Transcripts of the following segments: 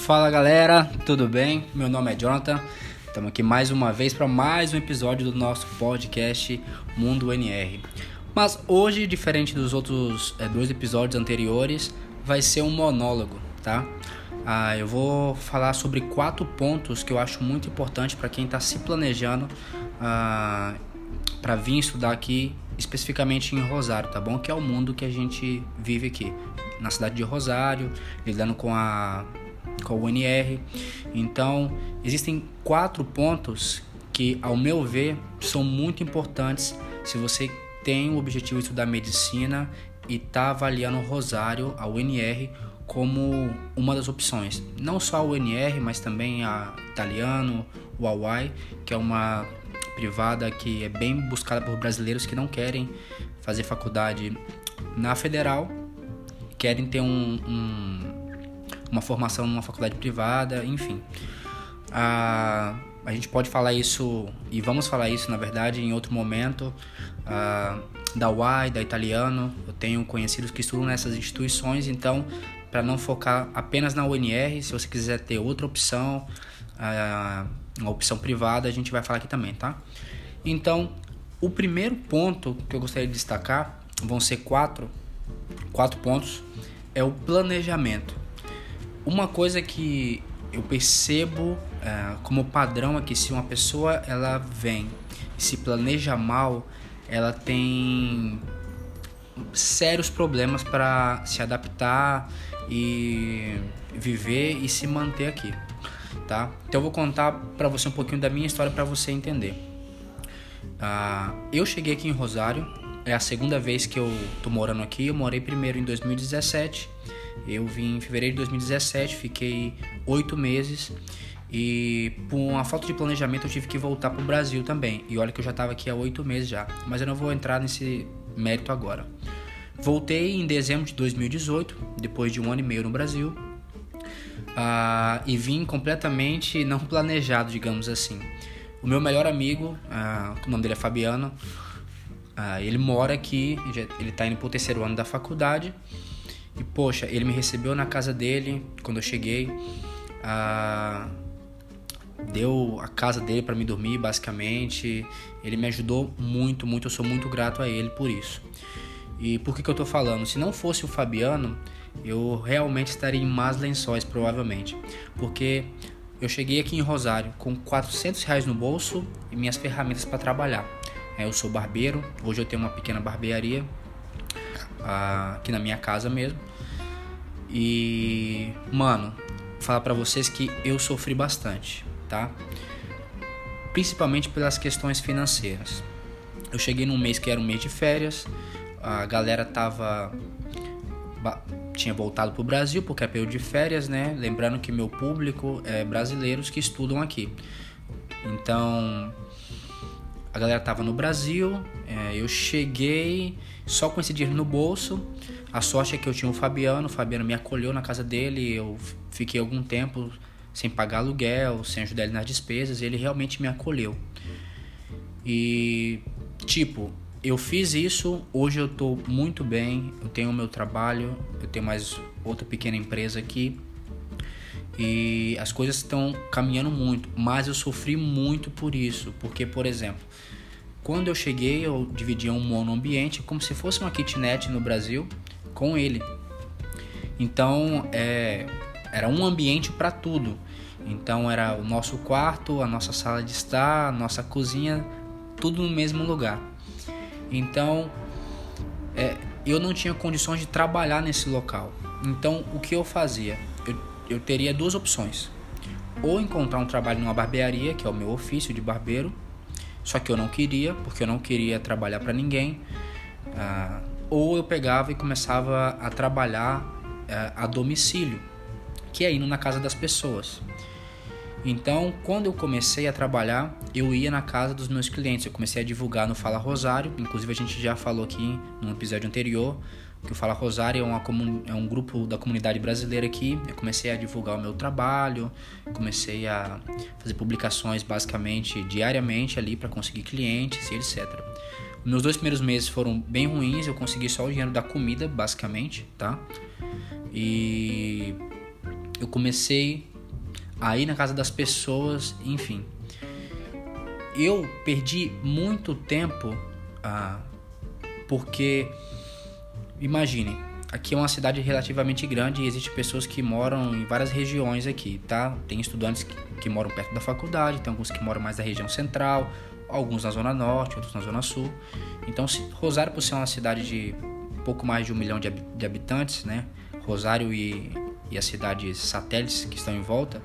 Fala galera, tudo bem? Meu nome é Jonathan. Estamos aqui mais uma vez para mais um episódio do nosso podcast Mundo NR. Mas hoje, diferente dos outros é, dois episódios anteriores, vai ser um monólogo, tá? Ah, eu vou falar sobre quatro pontos que eu acho muito importante para quem está se planejando ah, para vir estudar aqui, especificamente em Rosário, tá bom? Que é o mundo que a gente vive aqui, na cidade de Rosário, lidando com a com o UNR. Então, existem quatro pontos que, ao meu ver, são muito importantes se você tem o objetivo de estudar medicina e está avaliando Rosário, a UNR, como uma das opções. Não só a UNR, mas também a Italiano, o Hawaii, que é uma privada que é bem buscada por brasileiros que não querem fazer faculdade na federal, querem ter um, um, uma formação numa faculdade privada, enfim. A, a gente pode falar isso, e vamos falar isso na verdade em outro momento, a, da UAI, da Italiano. Eu tenho conhecidos que estudam nessas instituições, então, para não focar apenas na UNR, se você quiser ter outra opção, a, uma opção privada, a gente vai falar aqui também, tá? Então, o primeiro ponto que eu gostaria de destacar vão ser quatro, quatro pontos, é o planejamento. Uma coisa que eu percebo é, como padrão é que se uma pessoa ela vem e se planeja mal, ela tem sérios problemas para se adaptar e viver e se manter aqui tá? Então eu vou contar para você um pouquinho da minha história para você entender. Ah, eu cheguei aqui em Rosário, é a segunda vez que eu tô morando aqui. Eu morei primeiro em 2017. Eu vim em fevereiro de 2017, fiquei oito meses e por uma falta de planejamento eu tive que voltar para o Brasil também. E olha que eu já estava aqui há oito meses já, mas eu não vou entrar nesse mérito agora. Voltei em dezembro de 2018, depois de um ano e meio no Brasil uh, e vim completamente não planejado, digamos assim. O meu melhor amigo, uh, o nome dele é Fabiano, uh, ele mora aqui, ele está indo para o terceiro ano da faculdade. E poxa, ele me recebeu na casa dele quando eu cheguei. deu a casa dele para me dormir, basicamente. Ele me ajudou muito, muito. Eu sou muito grato a ele por isso. E por que, que eu tô falando? Se não fosse o Fabiano, eu realmente estaria em más lençóis, provavelmente. Porque eu cheguei aqui em Rosário com 400 reais no bolso e minhas ferramentas para trabalhar. Eu sou barbeiro, hoje eu tenho uma pequena barbearia ah, aqui na minha casa mesmo. E, mano, falar para vocês que eu sofri bastante, tá? Principalmente pelas questões financeiras. Eu cheguei num mês que era um mês de férias, a galera tava tinha voltado para o Brasil porque é período de férias, né? Lembrando que meu público é brasileiros que estudam aqui. Então, a galera tava no Brasil, é, eu cheguei só com esse dinheiro no bolso. A sorte é que eu tinha o Fabiano, o Fabiano me acolheu na casa dele, eu fiquei algum tempo sem pagar aluguel, sem ajudar ele nas despesas, ele realmente me acolheu. E, tipo, eu fiz isso, hoje eu estou muito bem, eu tenho o meu trabalho, eu tenho mais outra pequena empresa aqui e as coisas estão caminhando muito, mas eu sofri muito por isso, porque, por exemplo, quando eu cheguei eu dividia um monoambiente como se fosse uma kitnet no Brasil com ele. Então é, era um ambiente para tudo. Então era o nosso quarto, a nossa sala de estar, a nossa cozinha, tudo no mesmo lugar. Então, é, eu não tinha condições de trabalhar nesse local. Então, o que eu fazia? Eu, teria duas opções. Ou encontrar um trabalho numa barbearia, que é o meu ofício de barbeiro, só que eu não queria, porque eu não queria trabalhar para ninguém. Ah, ou eu pegava e começava a trabalhar ah, a domicílio, que é indo na casa das pessoas. Então, quando eu comecei a trabalhar, eu ia na casa dos meus clientes. Eu comecei a divulgar no Fala Rosário. Inclusive, a gente já falou aqui no episódio anterior que o Fala Rosário é, uma é um grupo da comunidade brasileira aqui. Eu comecei a divulgar o meu trabalho, comecei a fazer publicações basicamente diariamente ali para conseguir clientes e etc. Meus dois primeiros meses foram bem ruins. Eu consegui só o dinheiro da comida, basicamente, tá? E eu comecei a ir na casa das pessoas, enfim. Eu perdi muito tempo ah, porque, imagine, aqui é uma cidade relativamente grande e existem pessoas que moram em várias regiões aqui, tá? Tem estudantes que, que moram perto da faculdade, tem alguns que moram mais na região central, alguns na zona norte, outros na zona sul. Então, Rosário, por ser uma cidade de pouco mais de um milhão de, de habitantes, né? Rosário e, e as cidades satélites que estão em volta,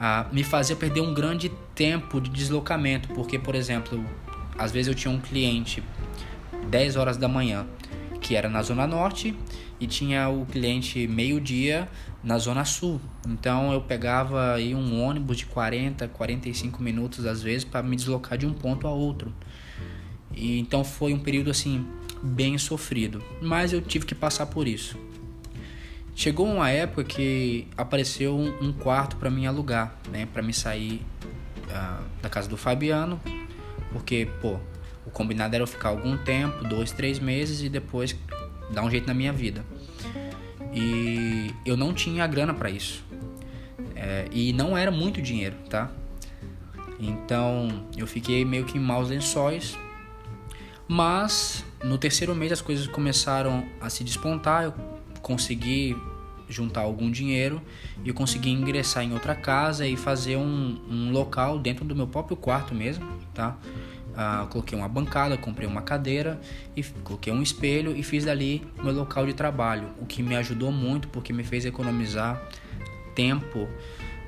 ah, me fazia perder um grande tempo de deslocamento, porque, por exemplo, às vezes eu tinha um cliente 10 horas da manhã que era na zona norte e tinha o cliente meio-dia na zona sul. Então eu pegava aí um ônibus de 40, 45 minutos às vezes para me deslocar de um ponto a outro. E então foi um período assim bem sofrido, mas eu tive que passar por isso. Chegou uma época que apareceu um, quarto para mim alugar, né, para me sair uh, da casa do Fabiano, porque pô, o combinado era eu ficar algum tempo, dois, três meses e depois dar um jeito na minha vida. E eu não tinha grana para isso. É, e não era muito dinheiro, tá? Então eu fiquei meio que em maus lençóis. Mas no terceiro mês as coisas começaram a se despontar. Eu consegui juntar algum dinheiro e eu consegui ingressar em outra casa e fazer um, um local dentro do meu próprio quarto mesmo, tá? Ah, coloquei uma bancada, comprei uma cadeira e coloquei um espelho e fiz dali meu local de trabalho, o que me ajudou muito porque me fez economizar tempo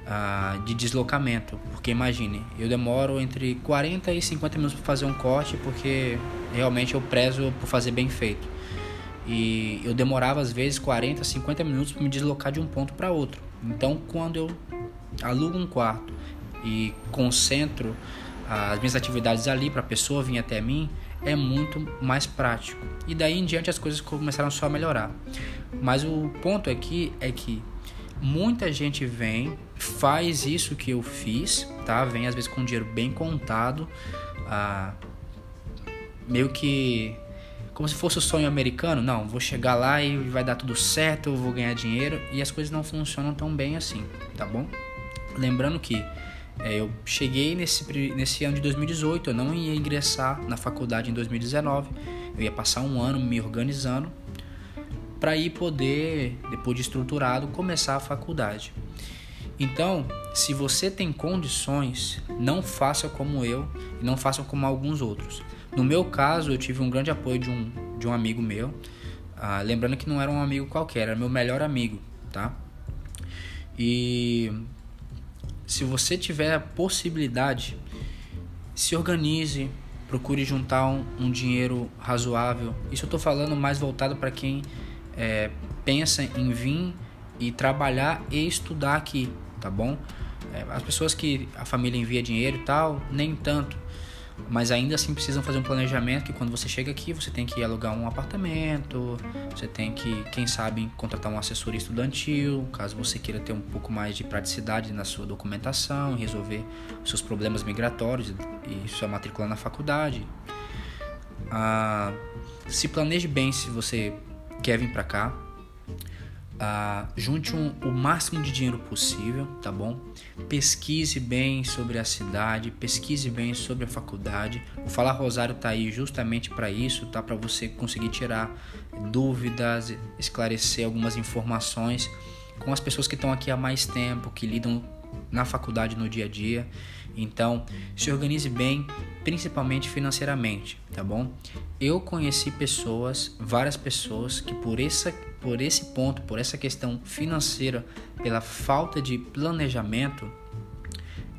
ah, de deslocamento. Porque imagine, eu demoro entre 40 e 50 minutos para fazer um corte porque realmente eu prezo por fazer bem feito. E eu demorava às vezes 40, 50 minutos para me deslocar de um ponto para outro. Então, quando eu alugo um quarto e concentro as minhas atividades ali para a pessoa vir até mim é muito mais prático. E daí em diante as coisas começaram só a melhorar. Mas o ponto aqui é que muita gente vem, faz isso que eu fiz, tá? Vem às vezes com dinheiro bem contado, ah, meio que como se fosse o sonho americano. Não, vou chegar lá e vai dar tudo certo, eu vou ganhar dinheiro e as coisas não funcionam tão bem assim, tá bom? Lembrando que é, eu cheguei nesse, nesse ano de 2018, eu não ia ingressar na faculdade em 2019, eu ia passar um ano me organizando para ir poder, depois de estruturado, começar a faculdade. Então, se você tem condições, não faça como eu e não faça como alguns outros. No meu caso, eu tive um grande apoio de um, de um amigo meu, ah, lembrando que não era um amigo qualquer, era meu melhor amigo, tá? E se você tiver a possibilidade, se organize, procure juntar um, um dinheiro razoável. Isso eu estou falando mais voltado para quem é, pensa em vir e trabalhar e estudar aqui, tá bom? É, as pessoas que a família envia dinheiro e tal, nem tanto mas ainda assim precisam fazer um planejamento que quando você chega aqui você tem que alugar um apartamento, você tem que, quem sabe, contratar um assessor estudantil, caso você queira ter um pouco mais de praticidade na sua documentação, resolver seus problemas migratórios e sua matrícula na faculdade. Ah, se planeje bem se você quer vir para cá, Uh, junte um, o máximo de dinheiro possível, tá bom? Pesquise bem sobre a cidade, pesquise bem sobre a faculdade. O Falar Rosário tá aí justamente para isso, tá? Para você conseguir tirar dúvidas, esclarecer algumas informações com as pessoas que estão aqui há mais tempo, que lidam na faculdade no dia a dia. Então, se organize bem, principalmente financeiramente, tá bom? Eu conheci pessoas, várias pessoas que por essa por esse ponto, por essa questão financeira, pela falta de planejamento,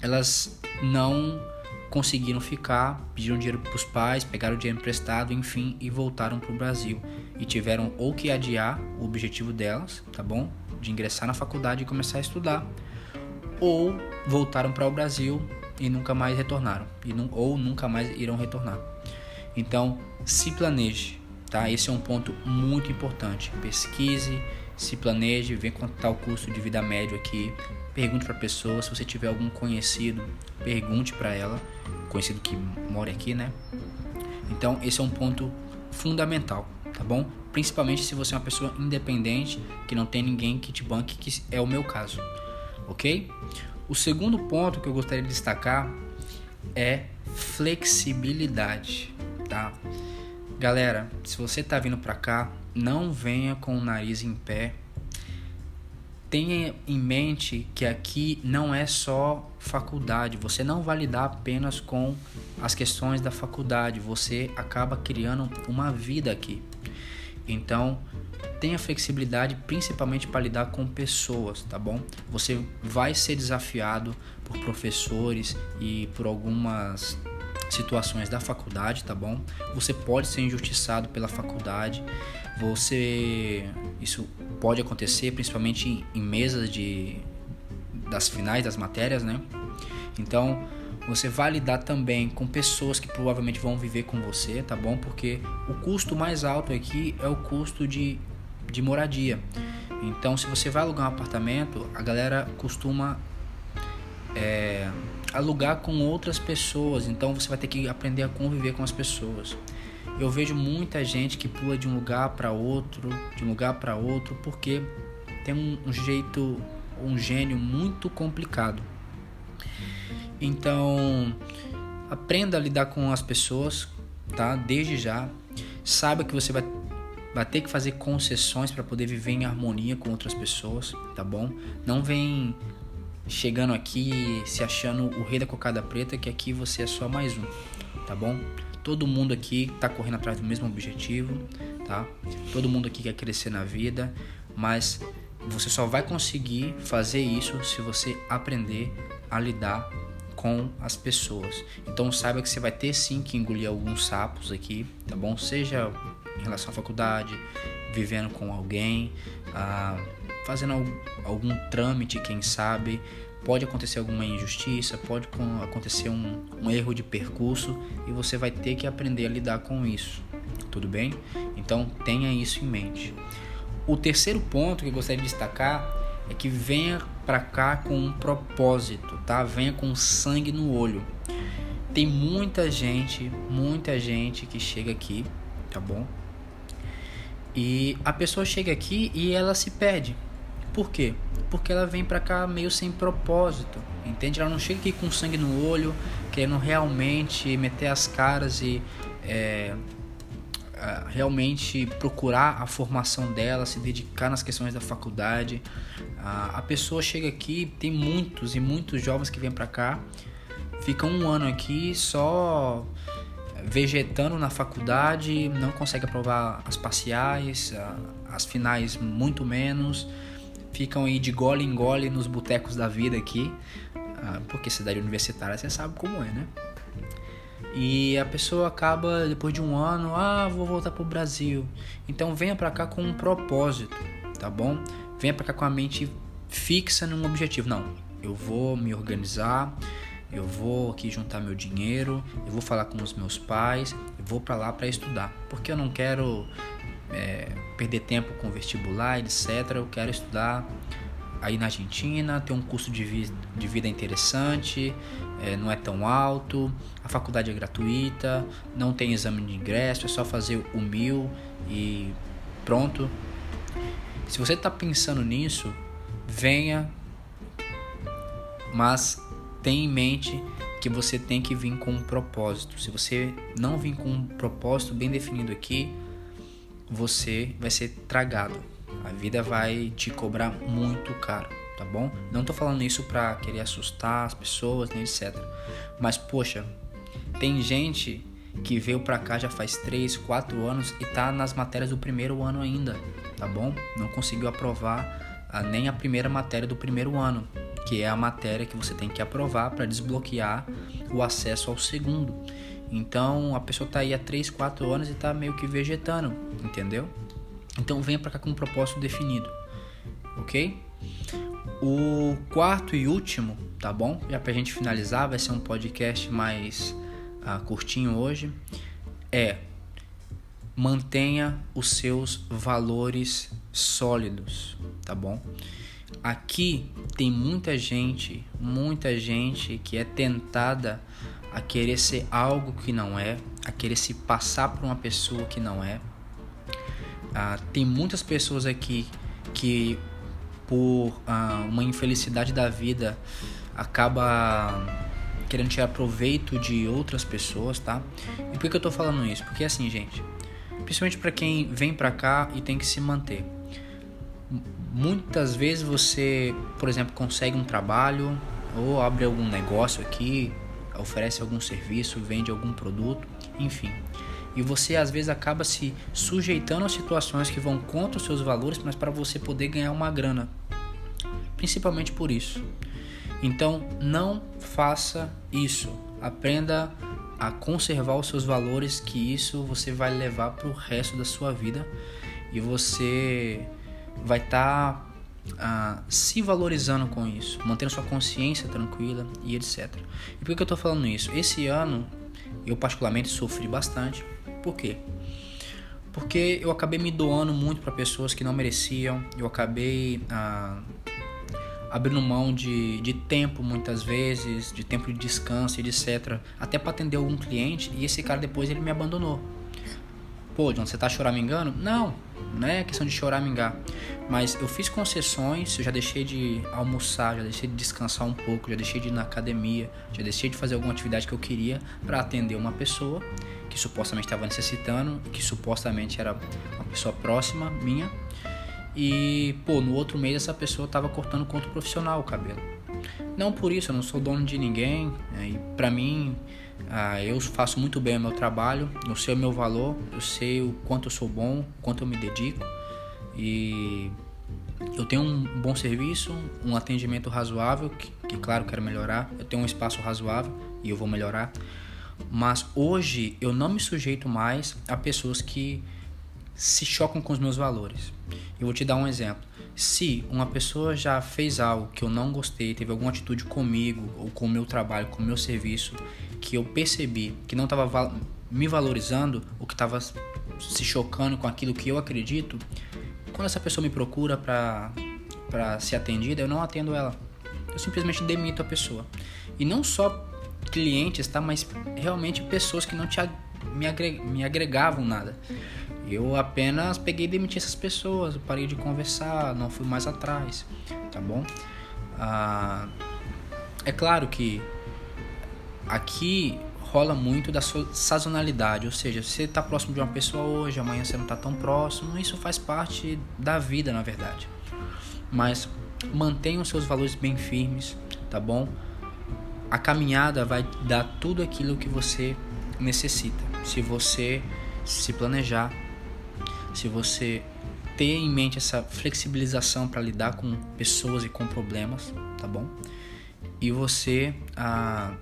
elas não conseguiram ficar, pediram dinheiro para os pais, pegaram o dinheiro emprestado, enfim, e voltaram para o Brasil. E tiveram ou que adiar o objetivo delas, tá bom? De ingressar na faculdade e começar a estudar, ou voltaram para o Brasil e nunca mais retornaram, e ou nunca mais irão retornar. Então, se planeje, Tá? Esse é um ponto muito importante. Pesquise, se planeje, vê quanto está o custo de vida médio aqui. Pergunte para a pessoa, se você tiver algum conhecido, pergunte para ela, conhecido que mora aqui, né? Então, esse é um ponto fundamental, tá bom? Principalmente se você é uma pessoa independente, que não tem ninguém que te banque, que é o meu caso, ok? O segundo ponto que eu gostaria de destacar é flexibilidade, tá? Galera, se você tá vindo para cá, não venha com o nariz em pé. Tenha em mente que aqui não é só faculdade, você não vai lidar apenas com as questões da faculdade, você acaba criando uma vida aqui. Então, tenha flexibilidade principalmente para lidar com pessoas, tá bom? Você vai ser desafiado por professores e por algumas situações da faculdade, tá bom? Você pode ser injustiçado pela faculdade. Você isso pode acontecer principalmente em mesas de das finais das matérias, né? Então, você vai lidar também com pessoas que provavelmente vão viver com você, tá bom? Porque o custo mais alto aqui é o custo de, de moradia. Então, se você vai alugar um apartamento, a galera costuma é, alugar com outras pessoas. Então, você vai ter que aprender a conviver com as pessoas. Eu vejo muita gente que pula de um lugar para outro, de um lugar para outro, porque tem um, um jeito, um gênio muito complicado. Então, aprenda a lidar com as pessoas, tá? Desde já. Saiba que você vai, vai ter que fazer concessões para poder viver em harmonia com outras pessoas, tá bom? Não vem chegando aqui se achando o rei da cocada preta, que aqui você é só mais um, tá bom? Todo mundo aqui tá correndo atrás do mesmo objetivo, tá? Todo mundo aqui quer crescer na vida, mas você só vai conseguir fazer isso se você aprender a lidar com as pessoas. Então saiba que você vai ter sim que engolir alguns sapos aqui, tá bom? Seja em relação à faculdade, vivendo com alguém, ah, fazendo algum trâmite, quem sabe. Pode acontecer alguma injustiça, pode acontecer um, um erro de percurso e você vai ter que aprender a lidar com isso, tudo bem? Então tenha isso em mente. O terceiro ponto que eu gostaria de destacar é que venha para cá com um propósito, tá? Venha com sangue no olho. Tem muita gente, muita gente que chega aqui, tá bom? E a pessoa chega aqui e ela se perde. Por quê? Porque ela vem para cá meio sem propósito, entende? Ela não chega aqui com sangue no olho, querendo realmente meter as caras e é, realmente procurar a formação dela, se dedicar nas questões da faculdade. A pessoa chega aqui, tem muitos e muitos jovens que vêm para cá, ficam um ano aqui só vegetando na faculdade, não consegue aprovar as parciais, as finais muito menos, ficam aí de gole em gole nos botecos da vida aqui, porque cidade universitária você sabe como é, né? E a pessoa acaba depois de um ano, ah, vou voltar pro Brasil. Então venha para cá com um propósito, tá bom? Venha para cá com a mente fixa num objetivo. Não, eu vou me organizar, eu vou aqui juntar meu dinheiro, eu vou falar com os meus pais, eu vou para lá para estudar, porque eu não quero é, perder tempo com vestibular, etc. Eu quero estudar aí na Argentina, ter um custo de, vi de vida interessante, é, não é tão alto, a faculdade é gratuita, não tem exame de ingresso, é só fazer o mil e pronto. Se você está pensando nisso, venha, mas tenha em mente que você tem que vir com um propósito. Se você não vir com um propósito bem definido aqui, você vai ser tragado. A vida vai te cobrar muito caro, tá bom? Não tô falando isso pra querer assustar as pessoas, nem etc. Mas, poxa, tem gente que veio pra cá já faz 3, 4 anos e tá nas matérias do primeiro ano ainda, tá bom? Não conseguiu aprovar a, nem a primeira matéria do primeiro ano, que é a matéria que você tem que aprovar para desbloquear o acesso ao segundo. Então a pessoa tá aí há 3, 4 anos e tá meio que vegetando, entendeu? Então venha para cá com um propósito definido, ok? O quarto e último, tá bom? Já pra gente finalizar, vai ser um podcast mais uh, curtinho hoje. É mantenha os seus valores sólidos, tá bom? Aqui tem muita gente, muita gente que é tentada a querer ser algo que não é, a querer se passar por uma pessoa que não é Ah, tem muitas pessoas aqui que, por ah, uma infelicidade da vida, acaba querendo tirar proveito de outras pessoas, tá? E por que eu tô falando isso? Porque assim, gente, principalmente para quem vem para cá e tem que se manter. Muitas vezes você, por exemplo, consegue um trabalho ou abre algum negócio aqui, oferece algum serviço, vende algum produto, enfim. E você às vezes acaba se sujeitando a situações que vão contra os seus valores, mas para você poder ganhar uma grana. Principalmente por isso. Então, não faça isso. Aprenda a conservar os seus valores, que isso você vai levar para o resto da sua vida e você vai estar tá, ah, se valorizando com isso, mantendo sua consciência tranquila e etc. E por que eu estou falando isso? Esse ano eu particularmente sofri bastante. Por quê? Porque eu acabei me doando muito para pessoas que não mereciam. Eu acabei ah, abrindo mão de, de tempo muitas vezes, de tempo de descanso etc. Até para atender algum cliente e esse cara depois ele me abandonou. Pô, John, você tá choramingando? Não, não é questão de choramingar. Mas eu fiz concessões, eu já deixei de almoçar, já deixei de descansar um pouco, já deixei de ir na academia, já deixei de fazer alguma atividade que eu queria para atender uma pessoa que supostamente estava necessitando, que supostamente era uma pessoa próxima minha e, pô, no outro mês essa pessoa tava cortando contra o profissional o cabelo. Não por isso, eu não sou dono de ninguém. Né? E pra mim, ah, eu faço muito bem o meu trabalho, eu sei o meu valor, eu sei o quanto eu sou bom, quanto eu me dedico. E eu tenho um bom serviço, um atendimento razoável, que, que claro quero melhorar. Eu tenho um espaço razoável e eu vou melhorar. Mas hoje eu não me sujeito mais a pessoas que se chocam com os meus valores. Eu vou te dar um exemplo. Se uma pessoa já fez algo que eu não gostei, teve alguma atitude comigo ou com o meu trabalho, com o meu serviço, que eu percebi que não estava me valorizando, ou que estava se chocando com aquilo que eu acredito, quando essa pessoa me procura para ser atendida, eu não atendo ela. Eu simplesmente demito a pessoa. E não só clientes, tá, mas realmente pessoas que não te me agregavam nada. Eu apenas peguei e demiti essas pessoas, parei de conversar, não fui mais atrás, tá bom? Ah, é claro que aqui rola muito da sazonalidade, ou seja, você está próximo de uma pessoa hoje, amanhã você não está tão próximo, isso faz parte da vida, na verdade. Mas mantenha os seus valores bem firmes, tá bom? A caminhada vai dar tudo aquilo que você necessita. Se você se planejar, se você ter em mente essa flexibilização para lidar com pessoas e com problemas, tá bom? E você ah,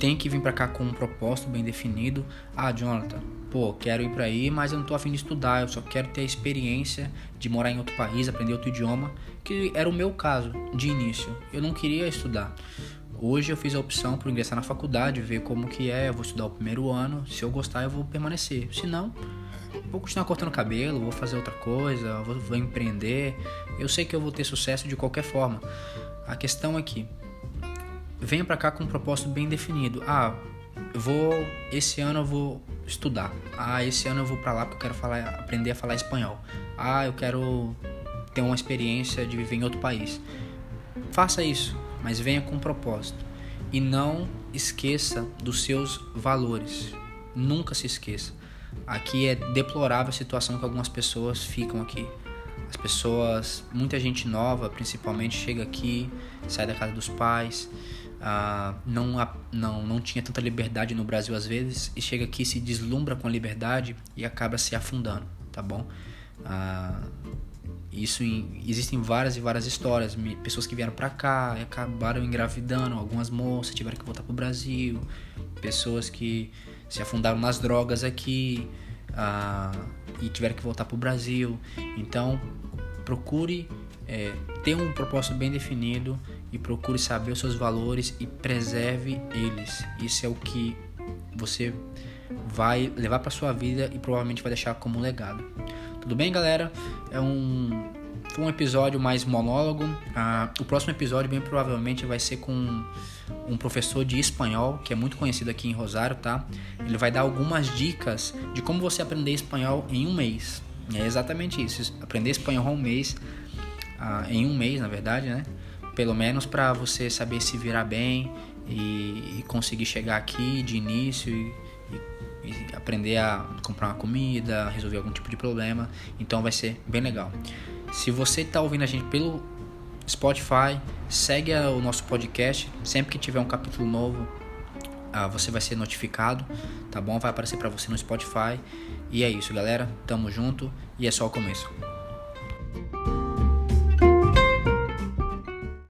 tem que vir para cá com um propósito bem definido. Ah, Jonathan, pô, quero ir para aí, mas eu não tô afim de estudar, eu só quero ter a experiência de morar em outro país, aprender outro idioma, que era o meu caso de início. Eu não queria estudar. Hoje eu fiz a opção por ingressar na faculdade, ver como que é, eu vou estudar o primeiro ano, se eu gostar eu vou permanecer. Se não, vou continuar cortando cabelo, vou fazer outra coisa, vou, vou empreender. Eu sei que eu vou ter sucesso de qualquer forma. A questão é que venha para cá com um propósito bem definido. Ah, eu vou esse ano eu vou estudar. Ah, esse ano eu vou para lá porque eu quero falar, aprender a falar espanhol. Ah, eu quero ter uma experiência de viver em outro país. Faça isso, mas venha com um propósito e não esqueça dos seus valores. Nunca se esqueça. Aqui é deplorável a situação que algumas pessoas ficam aqui. As pessoas, muita gente nova principalmente, chega aqui, sai da casa dos pais, ah, não, não, não tinha tanta liberdade no Brasil às vezes, e chega aqui, se deslumbra com a liberdade e acaba se afundando, tá bom? Ah, isso em, existem várias e várias histórias, pessoas que vieram para cá e acabaram engravidando, algumas moças tiveram que voltar pro Brasil, pessoas que se afundaram nas drogas aqui ah, e tiveram que voltar para o Brasil. Então, procure é, ter um propósito bem definido e procure saber os seus valores e preserve eles. Isso é o que você vai levar para sua vida e provavelmente vai deixar como legado. Tudo bem, galera? É um foi um episódio mais monólogo. Ah, o próximo episódio, bem provavelmente, vai ser com um professor de espanhol que é muito conhecido aqui em Rosário, tá? Ele vai dar algumas dicas de como você aprender espanhol em um mês. É exatamente isso, aprender espanhol um mês, ah, em um mês, na verdade, né? Pelo menos para você saber se virar bem e, e, conseguir chegar aqui de início e, e, e aprender a comprar uma comida, resolver algum tipo de problema. Então vai ser bem legal. Se você está ouvindo a gente pelo Spotify, segue o nosso podcast. Sempre que tiver um capítulo novo, ah, você vai ser notificado, tá bom? Vai aparecer para você no Spotify. E é isso, galera. Tamo junto e é só o começo.